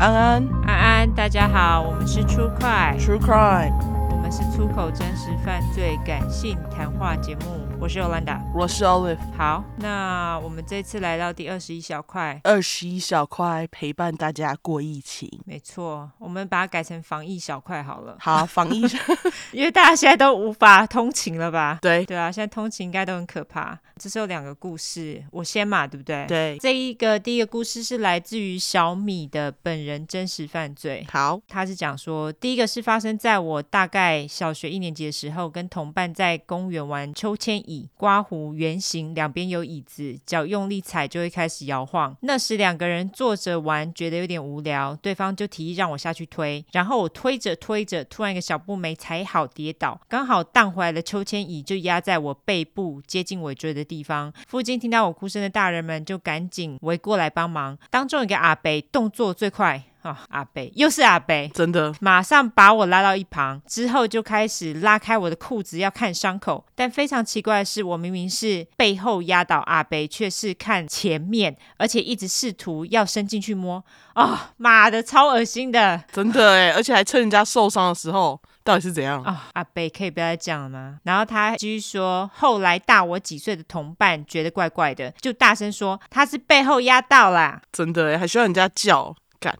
安安，安安，大家好，我们是 True Crime，True Crime，我们是出口真实犯罪感性谈话节目。我是 Yolanda，我是 Olive。好，那我们这次来到第二十一小块，二十一小块陪伴大家过疫情。没错，我们把它改成防疫小块好了。好，防疫，因为大家现在都无法通勤了吧？对，对啊，现在通勤应该都很可怕。这是有两个故事，我先嘛，对不对？对，这一个第一个故事是来自于小米的本人真实犯罪。好，他是讲说，第一个是发生在我大概小学一年级的时候，跟同伴在公园玩秋千椅。刮胡圆形，两边有椅子，脚用力踩就会开始摇晃。那时两个人坐着玩，觉得有点无聊，对方就提议让我下去推。然后我推着推着，突然一个小步没踩好跌倒，刚好荡回来的秋千椅就压在我背部接近尾椎的地方。附近听到我哭声的大人们就赶紧围过来帮忙。当中一个阿伯动作最快。啊、哦，阿北又是阿北，真的，马上把我拉到一旁，之后就开始拉开我的裤子要看伤口。但非常奇怪的是，我明明是背后压倒阿北，却是看前面，而且一直试图要伸进去摸。啊、哦，妈的，超恶心的，真的哎，而且还趁人家受伤的时候，到底是怎样？啊、哦，阿北可以不要再讲了吗？然后他继续说，后来大我几岁的同伴觉得怪怪的，就大声说他是背后压到啦。真的哎，还需要人家叫？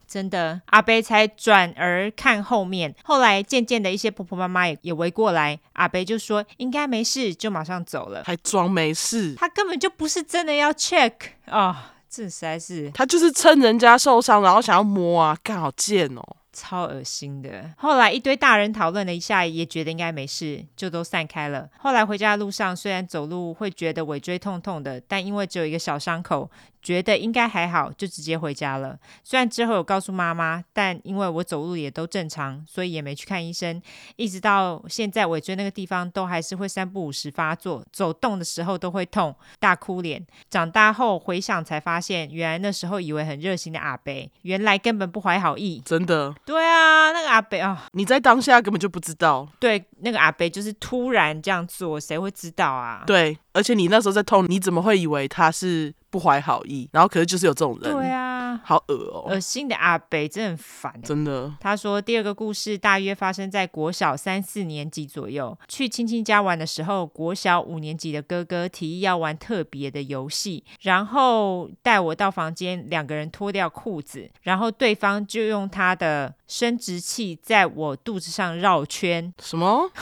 真的，阿伯才转而看后面，后来渐渐的一些婆婆妈妈也也围过来，阿伯就说应该没事，就马上走了，还装没事，他根本就不是真的要 check 哦，这实在是，他就是趁人家受伤，然后想要摸啊，干好贱哦。超恶心的。后来一堆大人讨论了一下，也觉得应该没事，就都散开了。后来回家的路上，虽然走路会觉得尾椎痛痛的，但因为只有一个小伤口，觉得应该还好，就直接回家了。虽然之后有告诉妈妈，但因为我走路也都正常，所以也没去看医生。一直到现在，尾椎那个地方都还是会三不五时发作，走动的时候都会痛，大哭脸。长大后回想才发现，原来那时候以为很热心的阿北，原来根本不怀好意，真的。对啊，那个阿北啊，哦、你在当下根本就不知道。对，那个阿北就是突然这样做，谁会知道啊？对，而且你那时候在痛，你怎么会以为他是不怀好意？然后可是就是有这种人。对啊，好恶哦，恶心的阿北真的很烦。真的。他说第二个故事大约发生在国小三四年级左右，去亲戚家玩的时候，国小五年级的哥哥提议要玩特别的游戏，然后带我到房间，两个人脱掉裤子，然后对方就用他的。生殖器在我肚子上绕圈，什么？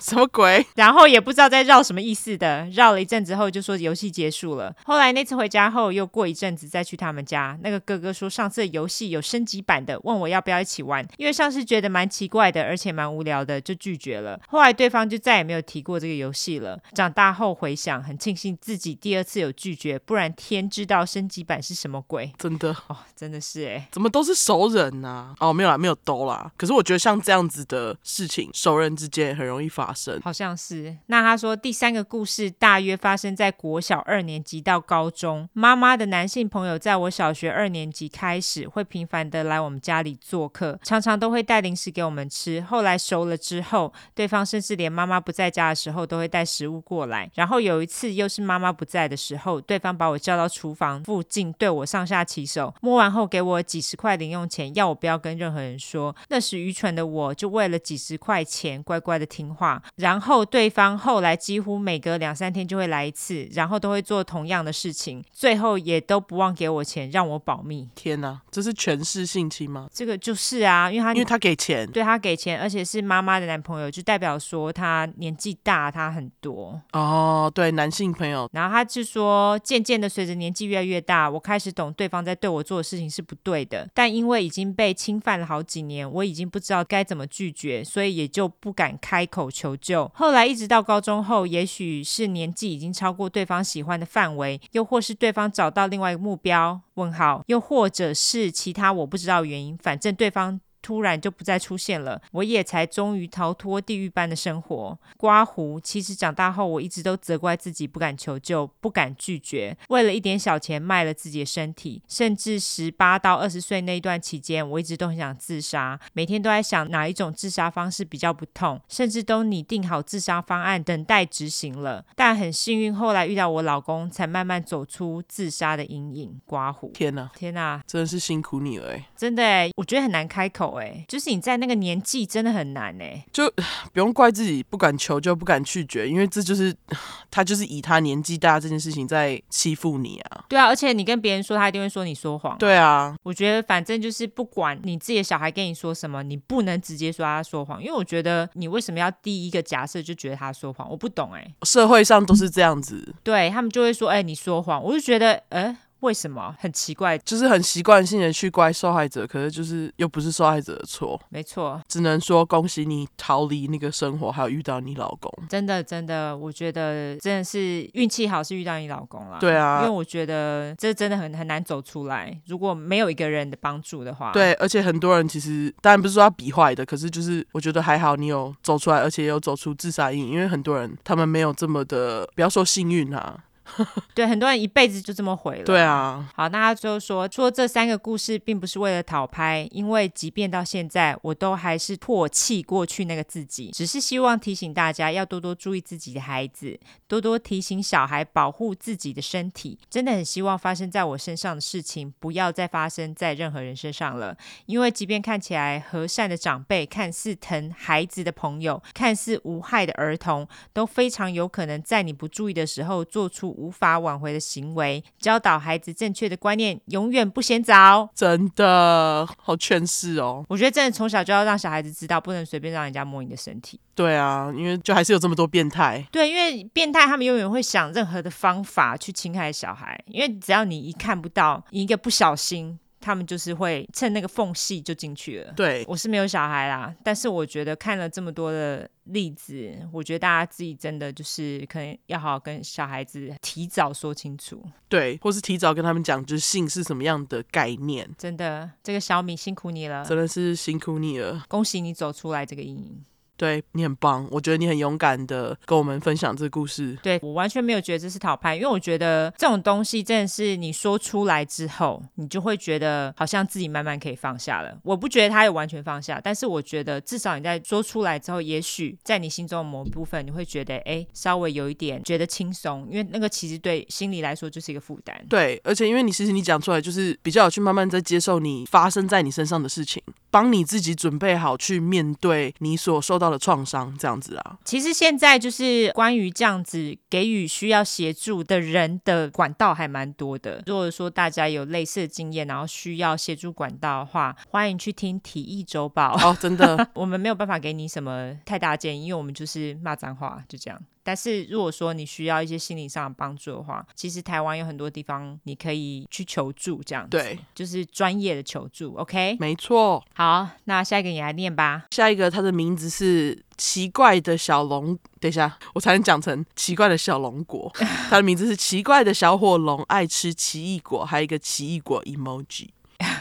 什么鬼？然后也不知道在绕什么意思的，绕了一阵子后就说游戏结束了。后来那次回家后，又过一阵子再去他们家，那个哥哥说上次游戏有升级版的，问我要不要一起玩，因为上次觉得蛮奇怪的，而且蛮无聊的，就拒绝了。后来对方就再也没有提过这个游戏了。长大后回想，很庆幸自己第二次有拒绝，不然天知道升级版是什么鬼。真的哦，真的是哎，怎么都是熟人呐、啊？哦，没有啦，没有兜啦。可是我觉得像这样子的事情，熟人之间很容易发生。好像是。那他说第三个故事大约发生在国小二年级到高中。妈妈的男性朋友在我小学二年级开始会频繁的来我们家里做客，常常都会带零食给我们吃。后来熟了之后，对方甚至连妈妈不在家的时候都会带食物过来。然后有一次又是妈妈不在的时候，对方把我叫到厨房附近，对我上下其手，摸完后给我几十块零用钱，要我不要跟任何人说。那时愚蠢的我就为了几十块钱乖乖的听话。然后对方后来几乎每隔两三天就会来一次，然后都会做同样的事情，最后也都不忘给我钱，让我保密。天哪，这是权势性侵吗？这个就是啊，因为他因为他给钱，对他给钱，而且是妈妈的男朋友，就代表说他年纪大他很多哦。对，男性朋友。然后他就说，渐渐的随着年纪越来越大，我开始懂对方在对我做的事情是不对的，但因为已经被侵犯了好好几年，我已经不知道该怎么拒绝，所以也就不敢开口求救。后来一直到高中后，也许是年纪已经超过对方喜欢的范围，又或是对方找到另外一个目标。问号，又或者是其他我不知道原因，反正对方突然就不再出现了，我也才终于逃脱地狱般的生活。刮胡，其实长大后我一直都责怪自己不敢求救，不敢拒绝，为了一点小钱卖了自己的身体，甚至十八到二十岁那一段期间，我一直都很想自杀，每天都在想哪一种自杀方式比较不痛，甚至都拟定好自杀方案等待执行了。但很幸运，后来遇到我老公，才慢慢走出自杀的阴影。刮胡，天哪，天哪，真的是辛苦你了哎，真的哎，我觉得很难开口。哎，就是你在那个年纪真的很难哎，就 不用怪自己不敢求救，不敢拒绝，因为这就是他就是以他年纪大这件事情在欺负你啊。对啊，而且你跟别人说，他一定会说你说谎。对啊，我觉得反正就是不管你自己的小孩跟你说什么，你不能直接说他说谎，因为我觉得你为什么要第一个假设就觉得他说谎？我不懂哎，社会上都是这样子，对他们就会说，哎，你说谎，我就觉得，哎。为什么很奇怪？就是很习惯性的去怪受害者，可是就是又不是受害者的错。没错，只能说恭喜你逃离那个生活，还有遇到你老公。真的，真的，我觉得真的是运气好，是遇到你老公了。对啊，因为我觉得这真的很很难走出来，如果没有一个人的帮助的话。对，而且很多人其实当然不是说要比坏的，可是就是我觉得还好，你有走出来，而且也有走出自杀阴影，因为很多人他们没有这么的，不要说幸运啊。对，很多人一辈子就这么毁了。对啊，好，那他就说说这三个故事并不是为了讨拍，因为即便到现在，我都还是唾弃过去那个自己，只是希望提醒大家要多多注意自己的孩子，多多提醒小孩保护自己的身体。真的很希望发生在我身上的事情不要再发生在任何人身上了，因为即便看起来和善的长辈，看似疼孩子的朋友，看似无害的儿童，都非常有可能在你不注意的时候做出无法挽回的行为，教导孩子正确的观念，永远不嫌早。真的好劝世哦！我觉得真的从小就要让小孩子知道，不能随便让人家摸你的身体。对啊，因为就还是有这么多变态。对，因为变态他们永远会想任何的方法去侵害小孩，因为只要你一看不到，你一个不小心。他们就是会趁那个缝隙就进去了。对，我是没有小孩啦，但是我觉得看了这么多的例子，我觉得大家自己真的就是可能要好好跟小孩子提早说清楚。对，或是提早跟他们讲，就是性是什么样的概念。真的，这个小米辛苦你了，真的是辛苦你了，恭喜你走出来这个阴影。对，你很棒，我觉得你很勇敢的跟我们分享这个故事。对，我完全没有觉得这是讨拍，因为我觉得这种东西真的是你说出来之后，你就会觉得好像自己慢慢可以放下了。我不觉得他有完全放下，但是我觉得至少你在说出来之后，也许在你心中的某一部分，你会觉得哎，稍微有一点觉得轻松，因为那个其实对心理来说就是一个负担。对，而且因为你其实你讲出来，就是比较有去慢慢在接受你发生在你身上的事情，帮你自己准备好去面对你所受到的创伤这样子啊，其实现在就是关于这样子给予需要协助的人的管道还蛮多的。如果说大家有类似的经验，然后需要协助管道的话，欢迎去听体育周报。哦，真的，我们没有办法给你什么太大建议，因为我们就是骂脏话，就这样。但是如果说你需要一些心理上的帮助的话，其实台湾有很多地方你可以去求助，这样子。对，就是专业的求助。OK，没错。好，那下一个你来念吧。下一个，它的名字是奇怪的小龙。等一下，我才能讲成奇怪的小龙果。它的名字是奇怪的小火龙，爱吃奇异果，还有一个奇异果 emoji。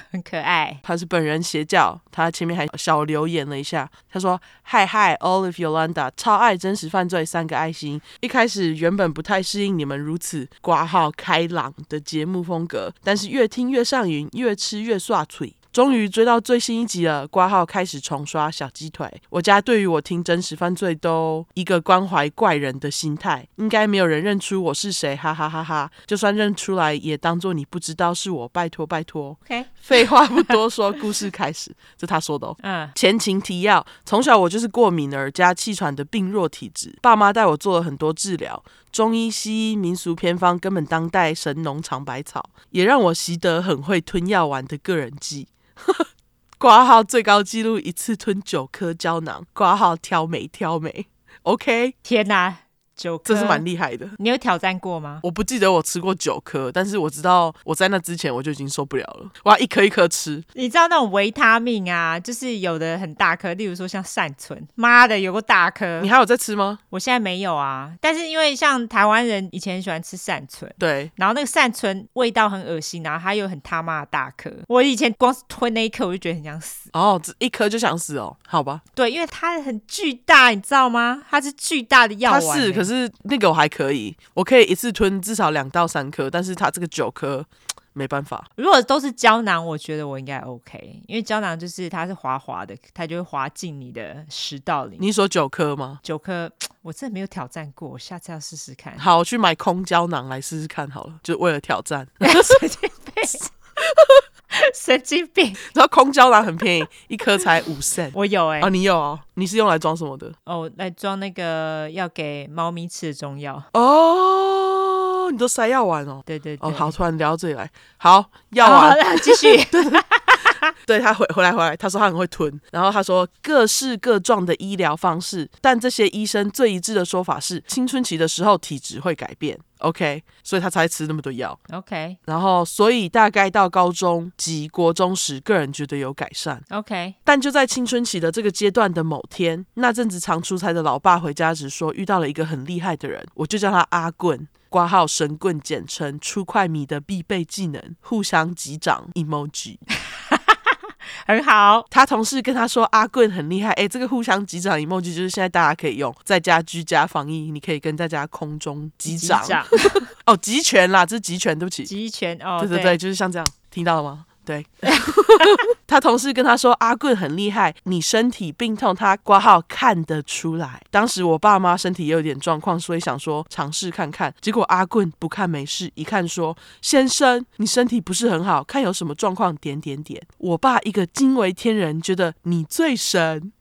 很可爱，他是本人邪教，他前面还小留言了一下，他说：“Hi Hi，Olive Yolanda，超爱真实犯罪三个爱心。一开始原本不太适应你们如此挂号开朗的节目风格，但是越听越上瘾，越吃越刷嘴。”终于追到最新一集了，挂号开始重刷小鸡腿。我家对于我听真实犯罪都一个关怀怪人的心态，应该没有人认出我是谁，哈哈哈哈！就算认出来，也当做你不知道是我，拜托拜托。Okay. 废话不多说，故事开始。这他说的哦。嗯。前情提要：从小我就是过敏儿加气喘的病弱体质，爸妈带我做了很多治疗，中医、西医、民俗偏方，根本当代神农尝百草，也让我习得很会吞药丸的个人技。挂号最高纪录一次吞九颗胶囊，挂号挑眉挑眉，OK？天哪，九颗，这是蛮厉害的。你有挑战过吗？我不记得我吃过九颗，但是我知道我在那之前我就已经受不了了，我要一颗一颗吃。你知道那种维他命啊，就是有的很大颗，例如说像善存，妈的有个大颗。你还有在吃吗？我现在没有啊，但是因为像台湾人以前很喜欢吃善存，对，然后那个善存味道很恶心，然后它又很他妈的大颗，我以前光是吞那一颗我就觉得很想死。哦，这一颗就想死哦？好吧。对，因为它很巨大，你知道吗？它是巨大的药丸。它是，可是那个我还可以，我可以一次吞至少两到三颗，但是它这个九颗 没办法。如果都是胶囊，我觉得我应该 OK，因为胶囊就是它是滑滑的，它就会滑进你的食道里。你说九颗吗？九颗，我真的没有挑战过，我下次要试试看。好，我去买空胶囊来试试看好了，就为了挑战。神经病！然后空胶囊很便宜，一颗才五 cent。我有哎、欸，哦，你有哦？你是用来装什么的？哦，来装那个要给猫咪吃的中药。哦，你都塞药丸哦？对对对。哦，好，突然聊到这里来。好，药丸，继续。对，他回回来回来，他说他很会吞，然后他说各式各状的医疗方式，但这些医生最一致的说法是，青春期的时候体质会改变。OK，所以他才吃那么多药。OK，然后所以大概到高中及国中时，个人觉得有改善。OK，但就在青春期的这个阶段的某天，那阵子常出差的老爸回家时说遇到了一个很厉害的人，我就叫他阿棍，挂号神棍，简称出快米的必备技能，互相击掌 emoji。很好，他同事跟他说阿棍很厉害，哎，这个互相击掌 emoji 就是现在大家可以用，在家居家防疫，你可以跟大家空中击掌，掌。哦，集权啦，这是集权，对不起，集权哦，对对对，对。就是像这样，听到了吗？对，他同事跟他说阿棍很厉害，你身体病痛他挂号看得出来。当时我爸妈身体也有点状况，所以想说尝试看看。结果阿棍不看没事，一看说先生你身体不是很好，看有什么状况点点点。我爸一个惊为天人，觉得你最神。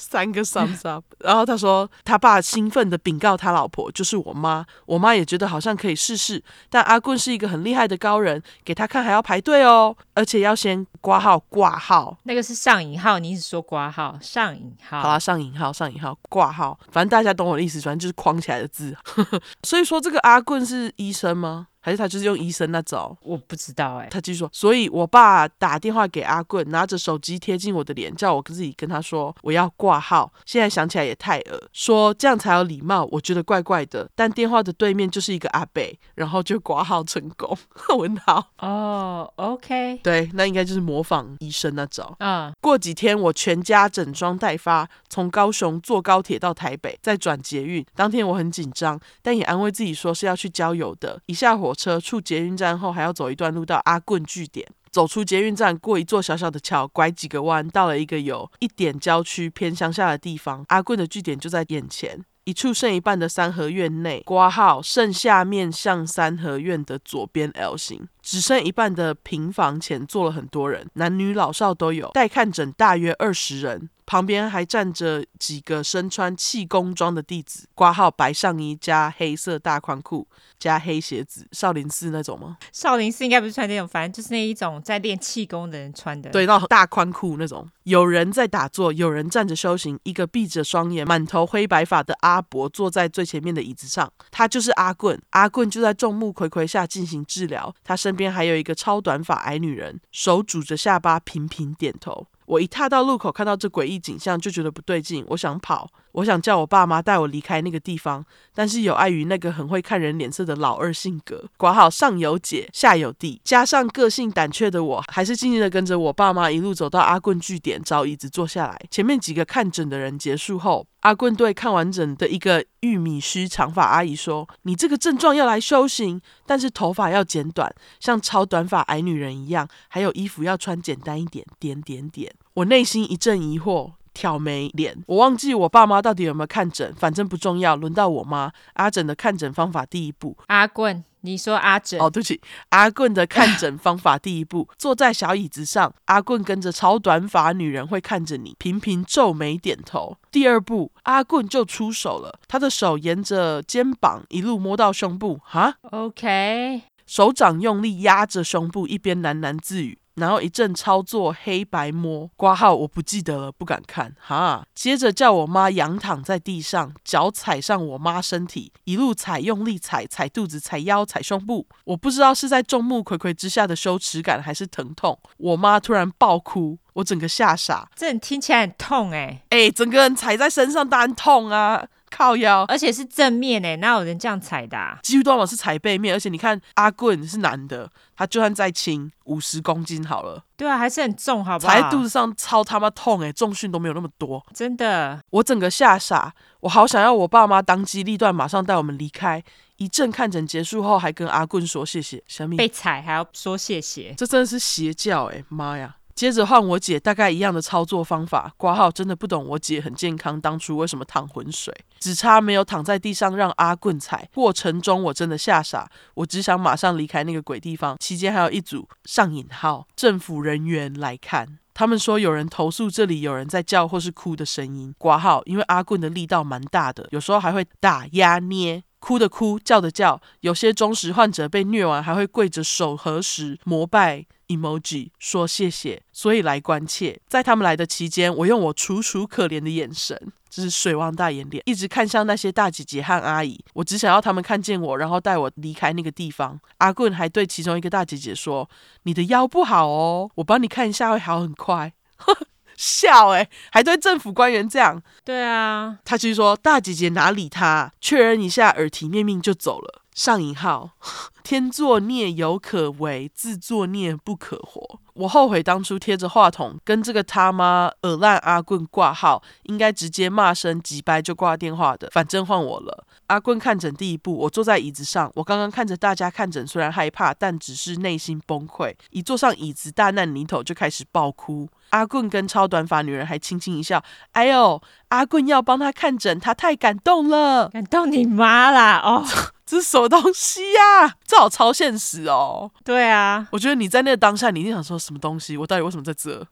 三个 thumbs up，然后他说他爸兴奋的禀告他老婆，就是我妈，我妈也觉得好像可以试试，但阿棍是一个很厉害的高人，给他看还要排队哦，而且要先挂号挂号，那个是上引号，你一直说挂号上引号？好啦，上引号上引号挂号，反正大家懂我的意思，反正就是框起来的字。所以说这个阿棍是医生吗？还是他就是用医生那招？我不知道哎、欸。他继续说，所以我爸打电话给阿棍，拿着手机贴近我的脸，叫我自己跟他说我要挂号。现在想起来也太恶，说这样才有礼貌，我觉得怪怪的。但电话的对面就是一个阿伯，然后就挂号成功。问号哦、oh,，OK，对，那应该就是模仿医生那种。嗯，过几天我全家整装待发，从高雄坐高铁到台北，再转捷运。当天我很紧张，但也安慰自己说是要去郊游的。一下火火车出捷运站后，还要走一段路到阿棍据点。走出捷运站，过一座小小的桥，拐几个弯，到了一个有一点郊区偏乡下的地方。阿棍的据点就在眼前，一处剩一半的三合院内，挂号剩下面向三合院的左边 L 型。只剩一半的平房前坐了很多人，男女老少都有，待看诊大约二十人，旁边还站着几个身穿气功装的弟子，挂号白上衣加黑色大宽裤加黑鞋子，少林寺那种吗？少林寺应该不是穿那种，反正就是那一种在练气功的人穿的。对，那种大宽裤那种。有人在打坐，有人站着修行，一个闭着双眼、满头灰白发的阿伯坐在最前面的椅子上，他就是阿棍。阿棍就在众目睽睽下进行治疗，他身边还有一个超短发矮女人，手拄着下巴，频频点头。我一踏到路口，看到这诡异景象，就觉得不对劲。我想跑，我想叫我爸妈带我离开那个地方，但是有碍于那个很会看人脸色的老二性格，管好上有姐，下有弟，加上个性胆怯的我，还是静静的跟着我爸妈一路走到阿棍据点，找椅子坐下来。前面几个看诊的人结束后，阿棍对看完整的一个玉米须长发阿姨说：“你这个症状要来修行，但是头发要剪短，像超短发矮女人一样，还有衣服要穿简单一点。”点点点。我内心一阵疑惑，挑眉脸。我忘记我爸妈到底有没有看诊，反正不重要。轮到我妈，阿诊的看诊方法第一步。阿棍，你说阿枕？哦，对不起，阿棍的看诊方法第一步，坐在小椅子上，阿棍跟着超短发女人会看着你，频频皱眉点头。第二步，阿棍就出手了，他的手沿着肩膀一路摸到胸部，哈，OK，手掌用力压着胸部，一边喃喃自语。然后一阵操作黑白摸挂号，我不记得了，不敢看哈。接着叫我妈仰躺在地上，脚踩上我妈身体，一路踩，用力踩，踩肚子，踩腰，踩胸部。我不知道是在众目睽睽之下的羞耻感，还是疼痛。我妈突然爆哭，我整个吓傻。这你听起来很痛哎、欸、哎，整个人踩在身上当然痛啊。靠腰，而且是正面诶，哪有人这样踩的啊？几乎都是踩背面，而且你看阿棍是男的，他就算再轻五十公斤好了，对啊，还是很重，好不好？踩在肚子上超他妈痛诶，重训都没有那么多，真的，我整个吓傻，我好想要我爸妈当机立断，马上带我们离开。一阵看诊结束后，还跟阿棍说谢谢，小米被踩还要说谢谢，这真的是邪教诶，妈呀！接着换我姐，大概一样的操作方法。挂号真的不懂我姐很健康，当初为什么淌浑水？只差没有躺在地上让阿棍踩。过程中我真的吓傻，我只想马上离开那个鬼地方。期间还有一组上引号政府人员来看，他们说有人投诉这里有人在叫或是哭的声音。挂号因为阿棍的力道蛮大的，有时候还会打压捏。哭的哭，叫的叫，有些忠实患者被虐完还会跪着手合十膜拜 emoji 说谢谢，所以来关切。在他们来的期间，我用我楚楚可怜的眼神，这是水汪大眼脸，一直看向那些大姐姐和阿姨。我只想要他们看见我，然后带我离开那个地方。阿棍还对其中一个大姐姐说：“你的腰不好哦，我帮你看一下，会好很快。” 笑哎、欸，还对政府官员这样？对啊，他其实说大姐姐哪理他，确认一下，耳提面命就走了。上引号，天作孽犹可为，自作孽不可活。我后悔当初贴着话筒跟这个他妈耳烂阿棍挂号，应该直接骂声几掰就挂电话的。反正换我了。阿棍看诊第一步，我坐在椅子上，我刚刚看着大家看诊，虽然害怕，但只是内心崩溃。一坐上椅子，大难临头就开始爆哭。阿棍跟超短发女人还轻轻一笑。哎呦，阿棍要帮他看诊，他太感动了，感动你妈啦！哦，这是什么东西呀、啊？这好超现实哦。对啊，我觉得你在那个当下，你一定想说什么东西？我到底为什么在这？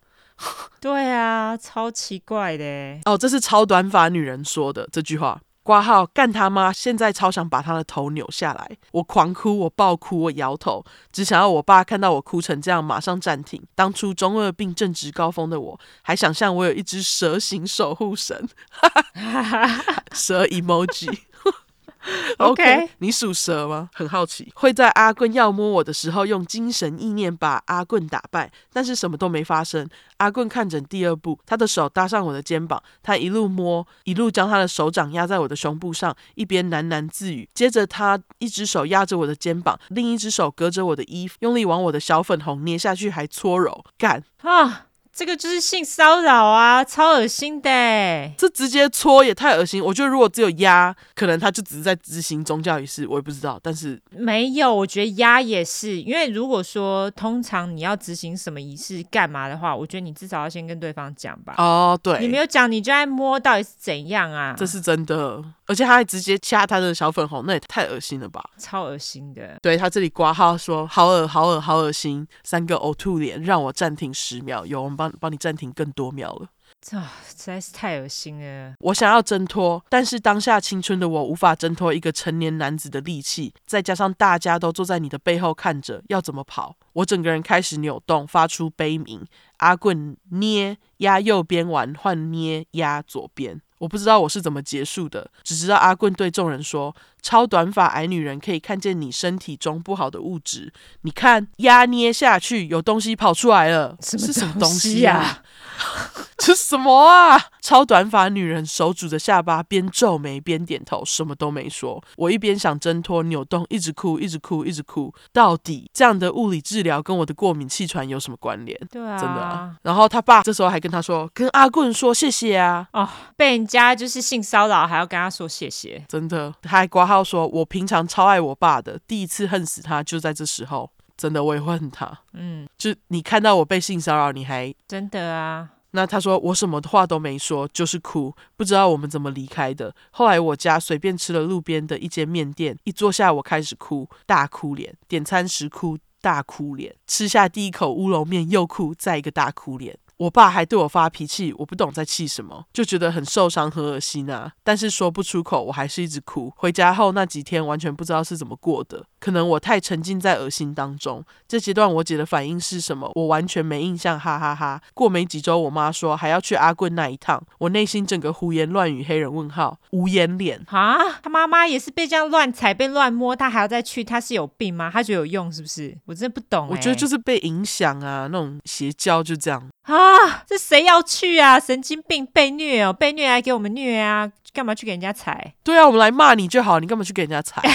对啊，超奇怪的。哦，这是超短发女人说的这句话。挂号干他妈！现在超想把他的头扭下来。我狂哭，我暴哭，我摇头，只想要我爸看到我哭成这样，马上暂停。当初中二病正值高峰的我，还想象我有一只蛇形守护神，蛇 emoji。OK，, okay. 你属蛇吗？很好奇，会在阿棍要摸我的时候用精神意念把阿棍打败，但是什么都没发生。阿棍看诊第二步，他的手搭上我的肩膀，他一路摸，一路将他的手掌压在我的胸部上，一边喃喃自语。接着他一只手压着我的肩膀，另一只手隔着我的衣服，用力往我的小粉红捏下去，还搓揉，干啊！这个就是性骚扰啊，超恶心的！这直接搓也太恶心。我觉得如果只有压，可能他就只是在执行宗教仪式，我也不知道。但是没有，我觉得压也是，因为如果说通常你要执行什么仪式干嘛的话，我觉得你至少要先跟对方讲吧。哦，对，你没有讲，你就在摸，到底是怎样啊？这是真的，而且他还直接掐他的小粉红，那也太恶心了吧？超恶心的。对，他这里挂号说好恶好恶好恶心，三个呕吐脸，让我暂停十秒。有我们帮帮你暂停更多秒了，这、哦、实在是太恶心了。我想要挣脱，但是当下青春的我无法挣脱一个成年男子的力气，再加上大家都坐在你的背后看着，要怎么跑？我整个人开始扭动，发出悲鸣。阿棍捏压右边玩，换捏压左边。我不知道我是怎么结束的，只知道阿棍对众人说：“超短发矮女人可以看见你身体中不好的物质，你看压捏下去，有东西跑出来了，什么是什么东西呀、啊？” 这什么啊！超短发女人手拄着下巴，边皱眉边点头，什么都没说。我一边想挣脱、扭动，一直哭，一直哭，一直哭。到底这样的物理治疗跟我的过敏气喘有什么关联？对啊，真的啊。然后他爸这时候还跟他说：“跟阿棍说谢谢啊！”哦，被人家就是性骚扰，还要跟他说谢谢，真的。他还挂号说：“我平常超爱我爸的，第一次恨死他就在这时候。”真的，我也会恨他。嗯，就你看到我被性骚扰，你还真的啊？那他说我什么话都没说，就是哭，不知道我们怎么离开的。后来我家随便吃了路边的一间面店，一坐下我开始哭，大哭脸。点餐时哭，大哭脸。吃下第一口乌龙面又哭，再一个大哭脸。我爸还对我发脾气，我不懂在气什么，就觉得很受伤和恶心啊。但是说不出口，我还是一直哭。回家后那几天完全不知道是怎么过的。可能我太沉浸在恶心当中。这阶段我姐的反应是什么？我完全没印象，哈哈哈哈。过没几周，我妈说还要去阿棍那一趟，我内心整个胡言乱语，黑人问号，无言脸啊！他妈妈也是被这样乱踩、被乱摸，他还要再去，他是有病吗？他觉得有用是不是？我真的不懂、欸。我觉得就是被影响啊，那种邪教就这样啊！啊这谁要去啊？神经病，被虐哦，被虐来给我们虐啊！干嘛去给人家踩？对啊，我们来骂你就好，你干嘛去给人家踩？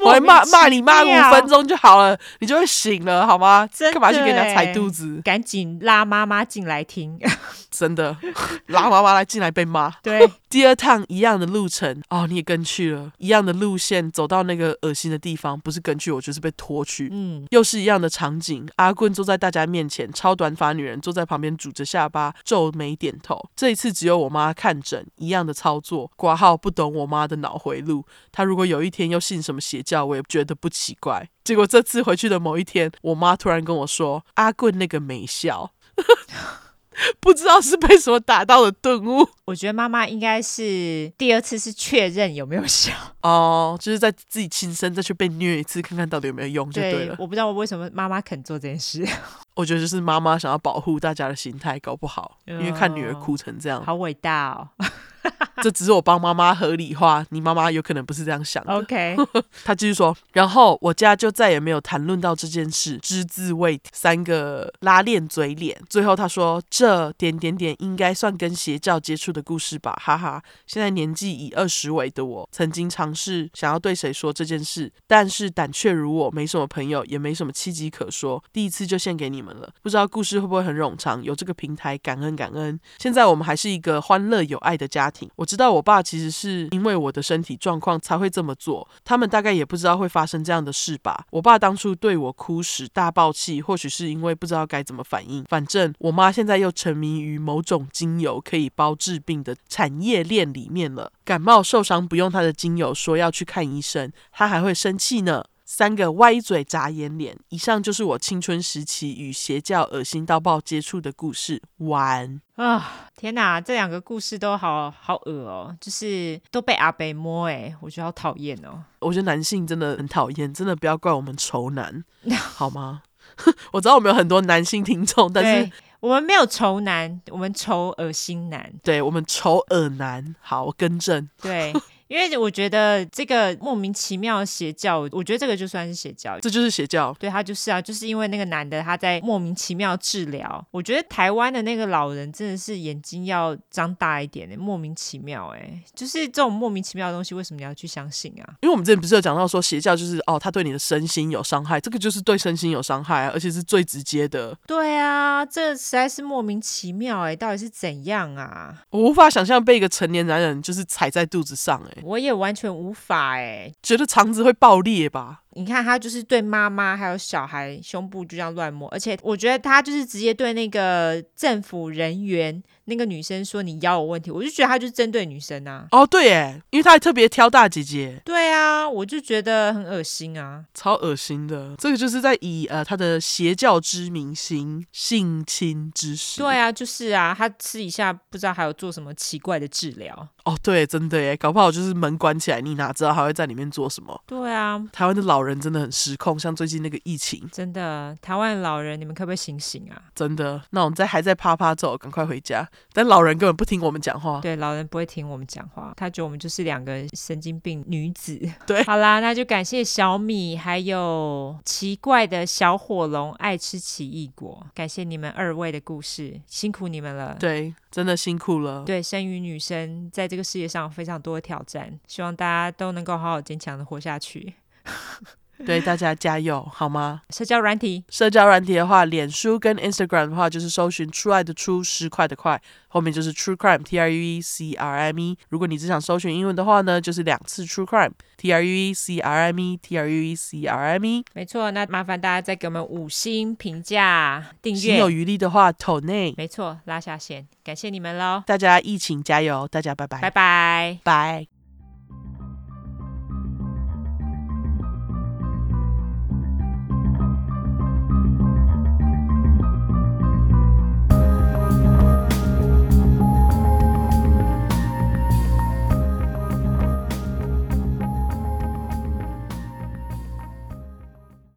我还骂骂你骂五分钟就好了，你就会醒了，好吗？干嘛去给人家踩肚子？赶紧拉妈妈进来听，真的拉妈妈来进来被骂。对，第二趟一样的路程哦，你也跟去了，一样的路线，走到那个恶心的地方，不是跟去，我就是被拖去。嗯，又是一样的场景，阿棍坐在大家面前，超短发女人坐在旁边，拄着下巴，皱眉点头。这一次只有我妈看诊，一样的操作。挂号不懂我妈的脑回路，她如果有一天又信什么邪教，我也觉得不奇怪。结果这次回去的某一天，我妈突然跟我说：“阿棍那个没笑。”不知道是被什么打到的顿悟。我觉得妈妈应该是第二次是确认有没有笑 哦，就是在自己亲身再去被虐一次，看看到底有没有用就对了。对，我不知道我为什么妈妈肯做这件事。我觉得就是妈妈想要保护大家的心态，搞不好，因为看女儿哭成这样，好伟大哦。这只是我帮妈妈合理化，你妈妈有可能不是这样想的。OK，他继续说，然后我家就再也没有谈论到这件事，只字未提，三个拉链嘴脸。最后他说，这点点点应该算跟邪教接触的故事吧，哈哈。现在年纪已二十尾的我，曾经尝试想要对谁说这件事，但是胆怯如我，没什么朋友，也没什么契机可说，第一次就献给你们了。不知道故事会不会很冗长，有这个平台，感恩感恩。现在我们还是一个欢乐有爱的家庭。我知道我爸其实是因为我的身体状况才会这么做，他们大概也不知道会发生这样的事吧。我爸当初对我哭时大爆气，或许是因为不知道该怎么反应。反正我妈现在又沉迷于某种精油可以包治病的产业链里面了。感冒受伤不用她的精油，说要去看医生，她还会生气呢。三个歪嘴眨眼脸，以上就是我青春时期与邪教恶心到爆接触的故事。完啊！天哪，这两个故事都好好恶哦，就是都被阿北摸哎，我觉得好讨厌哦。我觉得男性真的很讨厌，真的不要怪我们仇男，好吗？我知道我们有很多男性听众，但是我们没有仇男，我们仇恶心男。对，我们仇恶男。好，我更正。对。因为我觉得这个莫名其妙的邪教，我觉得这个就算是邪教，这就是邪教。对，他就是啊，就是因为那个男的他在莫名其妙治疗。我觉得台湾的那个老人真的是眼睛要张大一点，莫名其妙哎，就是这种莫名其妙的东西，为什么你要去相信啊？因为我们之前不是有讲到说邪教就是哦，他对你的身心有伤害，这个就是对身心有伤害啊，而且是最直接的。对啊，这实在是莫名其妙哎，到底是怎样啊？我无法想象被一个成年男人就是踩在肚子上哎。我也完全无法诶，觉得肠子会爆裂吧？你看他就是对妈妈还有小孩胸部就这样乱摸，而且我觉得他就是直接对那个政府人员那个女生说，你腰有问题，我就觉得他就是针对女生啊。哦，对耶，因为他还特别挑大姐姐。对啊，我就觉得很恶心啊，超恶心的。这个就是在以呃他的邪教之名行性侵之实。对啊，就是啊，他私底下不知道还有做什么奇怪的治疗。哦，对，真的耶，搞不好就是门关起来，你哪知道他会在里面做什么？对啊，台湾的老。老人真的很失控，像最近那个疫情，真的，台湾老人，你们可不可以醒醒啊？真的，那我们在还在啪啪走，赶快回家。但老人根本不听我们讲话，对，老人不会听我们讲话，他觉得我们就是两个神经病女子。对，好啦，那就感谢小米，还有奇怪的小火龙爱吃奇异果，感谢你们二位的故事，辛苦你们了。对，真的辛苦了。对，生于女生，在这个世界上有非常多的挑战，希望大家都能够好好坚强的活下去。对，大家加油，好吗？社交软体，社交软体的话，脸书跟 Instagram 的话，就是搜寻出爱的出，十块的块，后面就是 True Crime T R U E C R M E。如果你只想搜寻英文的话呢，就是两次 True Crime T R U E C R M E T R U E C R M E。没错，那麻烦大家再给我们五星评价、订阅。心有余力的话，投内。没错，拉下线，感谢你们喽！大家疫情加油，大家拜拜，拜拜，拜。